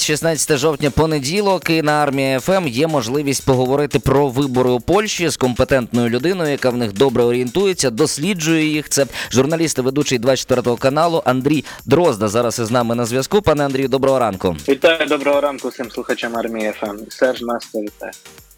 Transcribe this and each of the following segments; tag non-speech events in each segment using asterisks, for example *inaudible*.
16 жовтня понеділок і на армії ФМ є можливість поговорити про вибори у Польщі з компетентною людиною, яка в них добре орієнтується, досліджує їх. Це журналіст і ведучий 24 каналу Андрій Дрозда. Зараз із нами на зв'язку. Пане Андрію, доброго ранку. Вітаю, доброго ранку всім слухачам армії ФМ. Серж Настя, вітаю.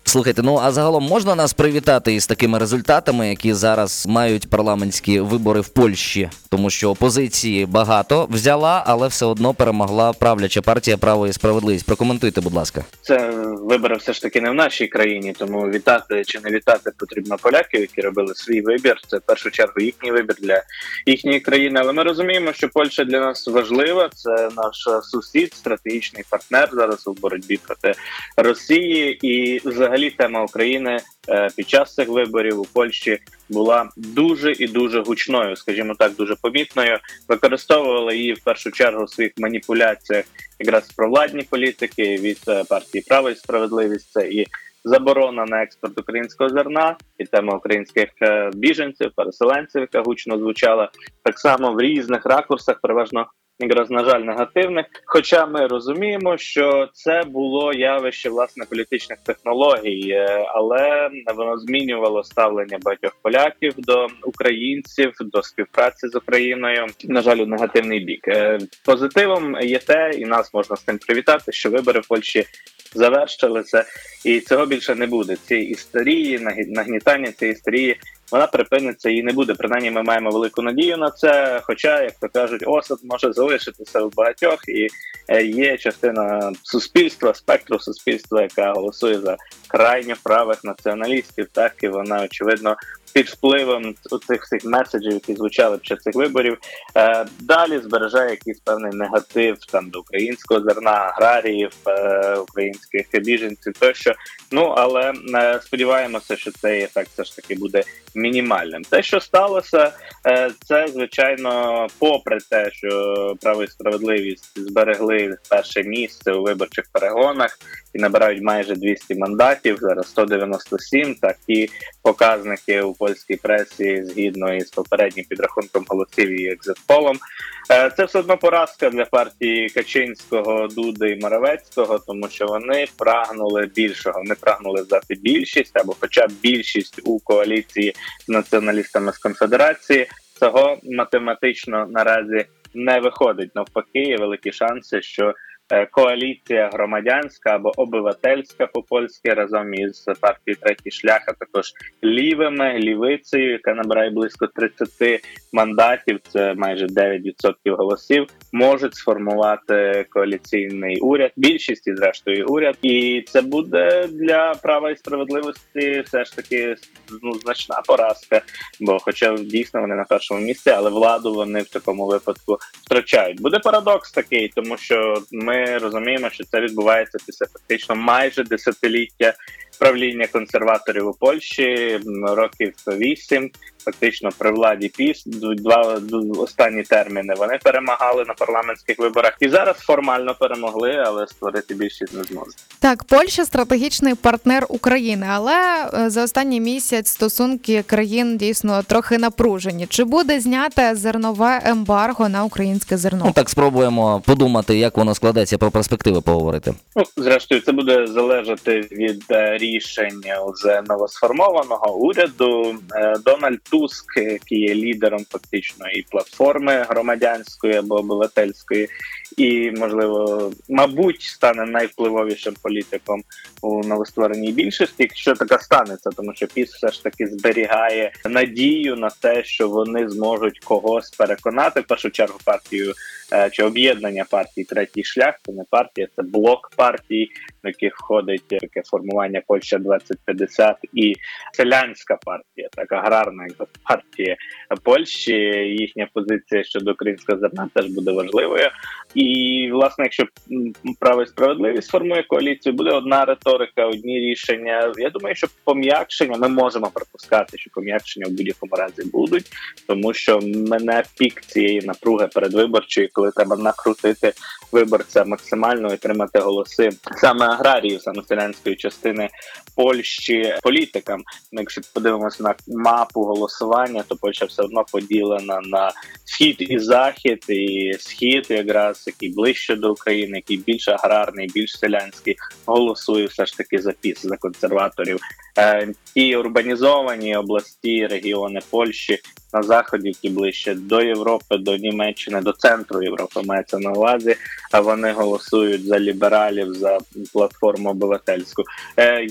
Слухайте, ну а загалом можна нас привітати із такими результатами, які зараз мають парламентські вибори в Польщі, тому що опозиції багато взяла, але все одно перемогла правляча партія право і справедливість. Прокоментуйте, будь ласка. Це вибори все ж таки не в нашій країні, тому вітати чи не вітати потрібно поляків, які робили свій вибір. Це в першу чергу їхній вибір для їхньої країни. Але ми розуміємо, що Польща для нас важлива. Це наш сусід, стратегічний партнер зараз у боротьбі проти Росії. І взагалі тема України е, під час цих виборів у Польщі була дуже і дуже гучною, скажімо так, дуже помітною. Використовували її в першу чергу в своїх маніпуляціях якраз провладні політики від е, партії Право і справедливість. Це і заборона на експорт українського зерна, і тема українських е, біженців, переселенців, яка гучно звучала так само в різних ракурсах, переважно. Якраз на жаль, негативних. Хоча ми розуміємо, що це було явище власне політичних технологій, е, але воно змінювало ставлення багатьох поляків до українців, до співпраці з Україною. На жаль, у негативний бік. Е, Позитивом є те, і нас можна з тим привітати, що вибори в Польщі завершилися, і цього більше не буде. Цієї історії, нагнітання цієї історії. Вона припиниться і не буде. Принаймні, ми маємо велику надію на це. Хоча, як то кажуть, осад може залишитися у багатьох, і е, є частина суспільства, спектру суспільства, яка голосує за крайньо правих націоналістів. Так і вона очевидно під впливом цих всіх меседжів, які звучали під час цих виборів, е, далі збереже якийсь певний негатив там до українського зерна, аграріїв, е, українських біженців тощо. Ну але сподіваємося, що цей ефект все ж таки буде мінімальним. Те, що сталося, е, це звичайно, попри те, що право і справедливість зберегли перше місце у виборчих перегонах і набирають майже 200 мандатів. Зараз 197, Такі показники у польській пресі згідно із попереднім підрахунком голосів і екзитполом. Е, Це все одно поразка для партії Качинського, Дуди і Моровецького, тому що вони прагнули більшого. Вони прагнули здати більшість або, хоча б більшість у коаліції націоналістами з конфедерації. Цього математично наразі не виходить. Навпаки, є великі шанси, що коаліція громадянська або обивательська по польськи разом із партією третій шлях, а також лівими лівицею, яка набирає близько 30 мандатів, це майже 9% голосів, можуть сформувати коаліційний уряд, більшість і зрештою уряд, і це буде для права і справедливості все ж таки ну значна поразка. Бо, хоча дійсно вони на першому місці, але владу вони в такому випадку втрачають. Буде парадокс такий, тому що ми розуміємо, що це відбувається після фактично майже десятиліття правління консерваторів у Польщі років вісім. Фактично при владі піс два останні терміни вони перемагали на парламентських виборах і зараз формально перемогли, але створити більшість не зможуть. Так, Польща стратегічний партнер України, але е, за останній місяць стосунки країн дійсно трохи напружені. Чи буде зняте зернове ембарго на українське Ну зерно? так спробуємо подумати, як воно складеться про перспективи поговорити. Ну, зрештою, це буде залежати від е, рішень уже новосформованого уряду. Е, Дональд Туск, який є лідером фактично і платформи громадянської або обивательської, і можливо, мабуть, стане найвпливовішим політиком у новоствореній більшості, якщо така станеться, тому що піс все ж таки зберігає надію на те, що вони зможуть когось переконати в першу чергу партію чи об'єднання партій третій шлях. Це не партія, це блок партій, в яких входить таке формування Польща 2050 і селянська партія, так аграрна партія Польщі. Їхня позиція щодо українського зерна теж буде важливою. І власне, якщо право і справедливість формує коаліцію, буде одна риторика, одні рішення. Я думаю, що пом'якшення ми можемо припускати, що пом'якшення в будь-якому разі будуть, тому що мене пік цієї напруги передвиборчої, коли треба накрутити виборця максимально і отримати голоси саме аграріїв, саме селянської частини Польщі політикам. Ну, Якщо подивимося на мапу голосування, то Польща все одно поділена на схід і захід, і схід, якраз який ближче до України, який більш аграрний, більш селянський, голосує все ж таки за піс за консерваторів. Е, ті урбанізовані області, регіони Польщі на заході, які ближче до Європи, до Німеччини, до центру Європи мається на увазі. А вони голосують за лібералів, за платформу обивательську. Е,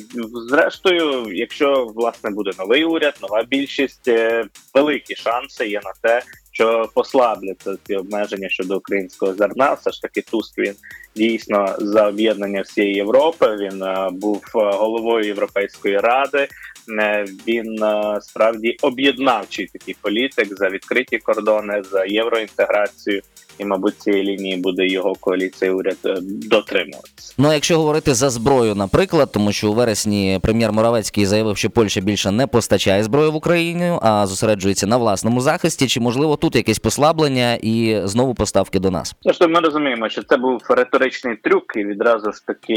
зрештою, якщо власне буде новий уряд, нова більшість, е, великі шанси є на те, що послабляться ці обмеження щодо українського зерна. Все ж таки, Туск він дійсно за об'єднання всієї Європи. Він е, був головою Європейської ради. Він е, справді об'єднавчий такий політик за відкриті кордони, за євроінтеграцію. І, мабуть, цієї лінії буде його коаліція уряд е, дотримуватися. Ну, якщо говорити за зброю, наприклад, тому що у вересні прем'єр Моравецький заявив, що Польща більше не постачає зброю в Україну, а зосереджується на власному захисті. Чи можливо тут якесь послаблення і знову поставки до нас? Тобто ми розуміємо, що це був риторичний трюк, і відразу ж таки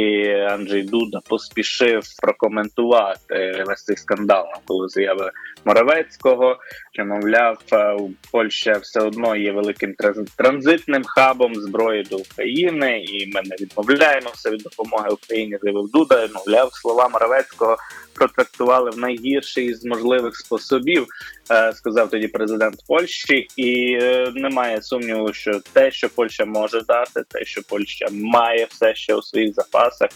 Анджей Дуда поспішив прокоментувати весь цей скандал навколо заяви Моравецького, що мовляв, е, Польща все одно є великим транз- транзитним хабом зброї до України, і ми не відмовляємося від допомоги Україні. Заявив Дуда. Мовляв, слова Моравецького протрактували в найгірший з можливих способів, сказав тоді президент Польщі, і е, немає сумніву, що те, що Польща може дати, те, що Польща має все ще у своїх запасах,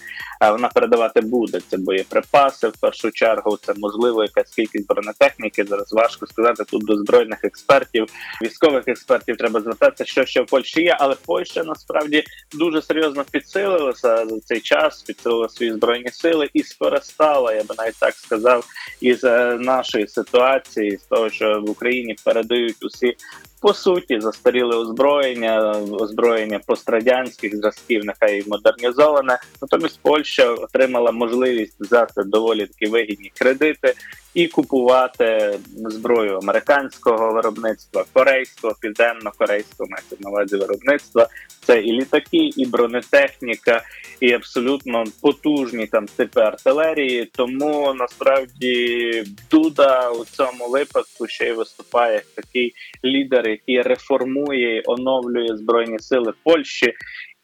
е, вона передавати буде. Це боєприпаси в першу чергу. Це можливо якась кількість бронетехніки. Зараз важко сказати тут до збройних експертів, військових експертів треба звертатися, що ще в Польщі є, але Польща насправді дуже серйозно підсилилася за цей час, підсилила свої збройні сили і скористала, я би навіть так сказав, із е, нашої ситуації, з того, що в Україні передають усі. По суті, застаріле озброєння, озброєння пострадянських зразків, нехай модернізоване. Натомість Польща отримала можливість взяти доволі такі вигідні кредити і купувати зброю американського виробництва, корейського, південно-корейського мається на увазі виробництва. Це і літаки, і бронетехніка, і абсолютно потужні там типи артилерії. Тому насправді Дуда у цьому випадку ще й виступає як такий лідер, який реформує, і оновлює збройні сили Польщі.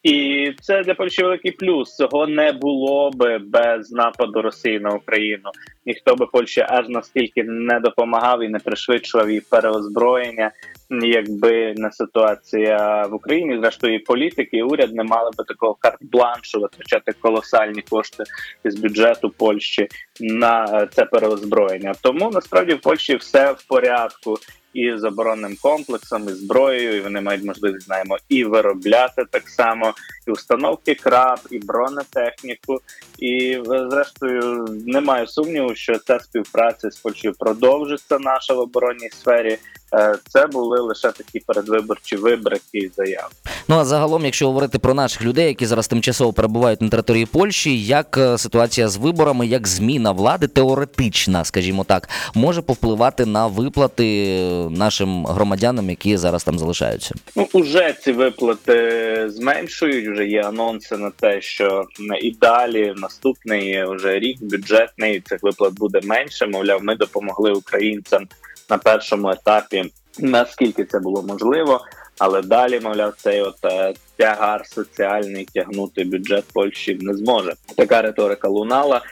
І це для Польщі великий плюс. Цього не було би без нападу Росії на Україну. Ніхто би Польщі аж настільки не допомагав і не пришвидшував її переозброєння, якби не ситуація в Україні. Зрештою, і політики і уряд не мали би такого карт-бланшу витрачати колосальні кошти з бюджету Польщі на е, це переозброєння. Тому насправді в Польщі все в порядку. І з оборонним комплексом, і зброєю, і вони мають можливість знаємо і виробляти так само, і установки краб, і бронетехніку. І зрештою немає сумніву, що ця співпраця з Польщею продовжиться наша в оборонній сфері. Е, Це були лише такі передвиборчі вибрики і заяви. Ну а загалом, якщо говорити про наших людей, які зараз тимчасово перебувають на території Польщі, як е, ситуація з виборами, як зміна влади теоретична, скажімо так, може повпливати на виплати е, нашим громадянам, які зараз там залишаються? Ну уже ці виплати зменшують. Вже є анонси на те, що і далі наступний вже рік бюджетний цих виплат буде менше. Мовляв, ми допомогли українцям на першому етапі, наскільки це було можливо. Але далі, мовляв, цей от е, тягар соціальний тягнути бюджет Польщі не зможе. Така риторика лунала.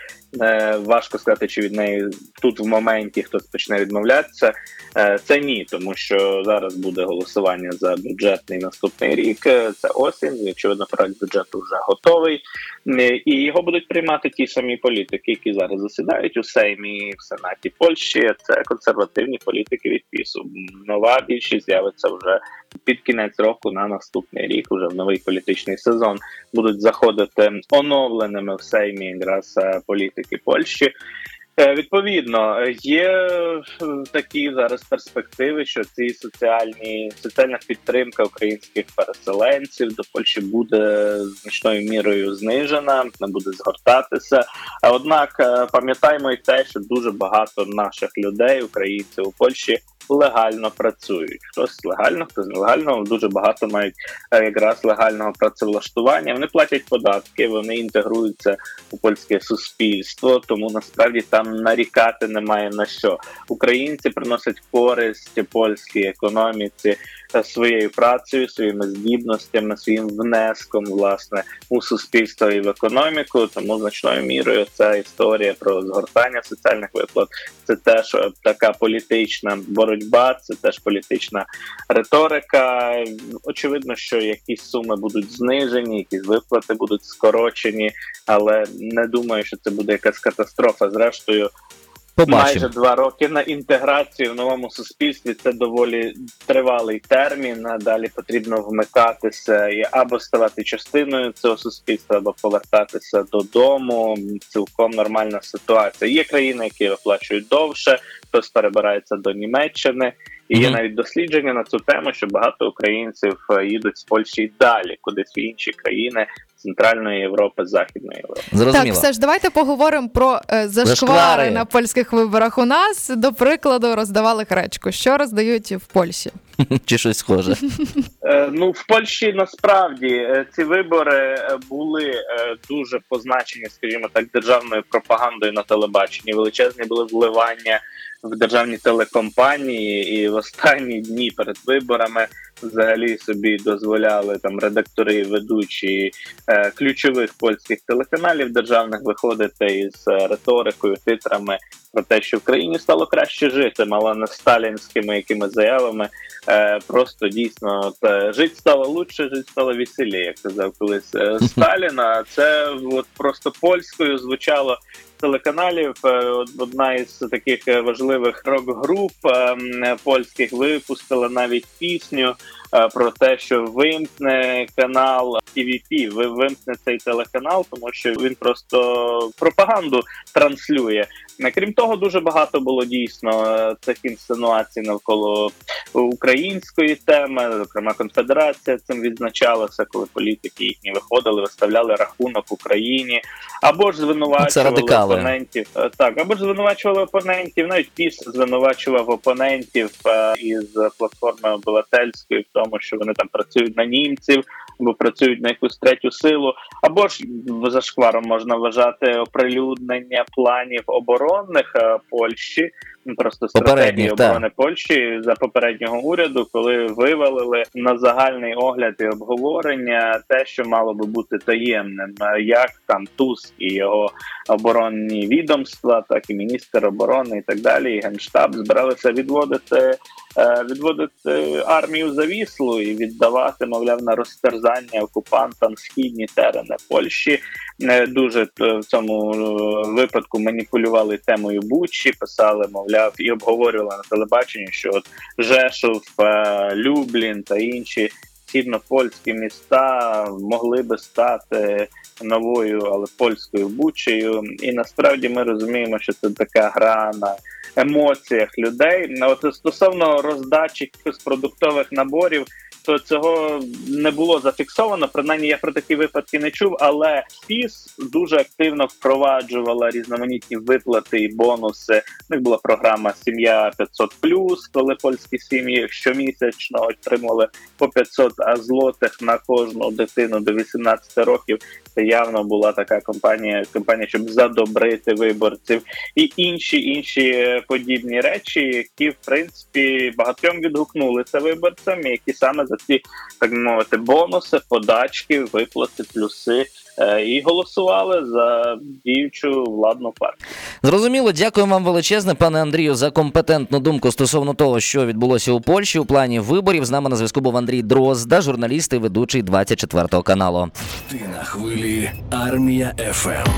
Е, важко сказати, чи від неї тут в моменті хтось почне відмовлятися. Е, Це ні, тому що зараз буде голосування за бюджетний наступний рік. Е, Це осінь. Очевидно, проект бюджету вже готовий, і його будуть приймати ті самі політики, які зараз засідають у Сеймі в Сенаті Польщі. Це консервативні політики від ПІСу. Нова більшість з'явиться вже під кінець року на наступний рік, уже в новий політичний сезон будуть заходити оновленими в Сеймі якраз е, політики Польщі. Е, Відповідно, є е, такі зараз перспективи, що ці соціальні соціальна підтримка українських переселенців до Польщі буде значною мірою знижена, не буде згортатися. Однак е, пам'ятаємо і те, що дуже багато наших людей, українців у Польщі, легально працюють. Хтось легально, хтось нелегально. Дуже багато мають е, якраз легального працевлаштування. Вони платять податки, вони інтегруються у польське суспільство. Тому насправді там нарікати немає на що. Українці приносять користь польській економіці своєю працею, своїми здібностями, своїм внеском власне у суспільство і в економіку. Тому значною мірою ця історія про згортання соціальних виплат це теж е, така політична боротьба, це теж політична риторика. Очевидно, що якісь суми будуть знижені, якісь виплати будуть скорочені, але не думаю, що це буде якась катастрофа. Зрештою, Побачимо. майже два роки на інтеграцію в новому суспільстві. Це доволі тривалий термін. а Далі потрібно вмикатися і або ставати частиною цього суспільства, або повертатися додому. Цілком нормальна ситуація. Є країни, які оплачують довше, хтось перебирається до Німеччини. І є Мгм. навіть дослідження на цю тему, що багато українців е, їдуть з Польщі й далі, кудись в інші країни Центральної Європи, Західної Європи. Зрозуміло. Так, все ж давайте поговоримо про е, зашквари Зашквари. на польських виборах. У нас, до прикладу, роздавали гречку. Що роздають в Польщі? *laughs* Чи щось схоже. Е, Ну в Польщі насправді е, ці вибори е, були дуже позначені, скажімо так, державною пропагандою на телебаченні. Величезні були вливання в державні телекомпанії, і в останні дні перед виборами взагалі собі дозволяли там редактори, ведучі ключових польських телеканалів державних виходити із риторикою, титрами про те, що в країні стало краще жити, мало не сталінськими якими заявами. Е, просто дійсно жить стало лучше, жить стало веселіше, як казав колись е, Сталіна. Це от просто польською звучало телеканалів. Е, Одна із таких важливих рок-груп польських випустила навіть пісню про те, що вимкне канал TVP, вимкне цей телеканал, тому що він просто пропаганду транслює. Крім того, дуже багато було дійсно е, цих інсинуацій навколо української теми. Зокрема, конфедерація цим відзначалася, коли політики їхні виходили, виставляли рахунок Україні, або ж звинувачували опонентів. Е, Так, або ж звинувачували опонентів. Навіть піс звинувачував опонентів е, із платформи обивательської в тому, що вони там працюють на німців або працюють на якусь третю силу, або ж за шкваром можна вважати оприлюднення планів оборонних е, Польщі. Просто стратегії оборони Польщі за попереднього уряду, коли вивалили на загальний огляд і обговорення те, що мало би бути таємним, Е, як там Туск і його оборонні відомства, так і міністр оборони, і так далі, і генштаб збиралися відводити. е, Відводити армію за віслу і віддавати, мовляв, на розтерзання окупантам східні терени Польщі. Не дуже е, в цьому е, випадку маніпулювали темою Бучі, писали, мовляв, і обговорювали на телебаченні, що от Жешов, е, Люблін та інші східнопольські міста могли би стати новою, але польською бучею. І насправді ми розуміємо, що це така гра на емоціях людей. Ну, От стосовно роздачі якихось продуктових наборів. То цього не було зафіксовано. Принаймні я про такі випадки не чув. Але ПІС дуже активно впроваджувала різноманітні виплати і бонуси. У них була програма Сім'я 500+, коли польські сім'ї щомісячно отримували по 500 злотих на кожну дитину до 18 років. Це явно була така компанія, компанія, щоб задобрити виборців, і інші інші подібні речі, які в принципі багатьом відгукнулися виборцям, які саме за ці так мовити бонуси, подачки, виплати, плюси і голосували за діючу владну партію. Зрозуміло, дякую вам величезне, пане Андрію, за компетентну думку стосовно того, що відбулося у Польщі у плані виборів. З нами на зв'язку був Андрій Дрозда, журналіст і ведучий 24 каналу. Ти на хвилі Армія ФМ.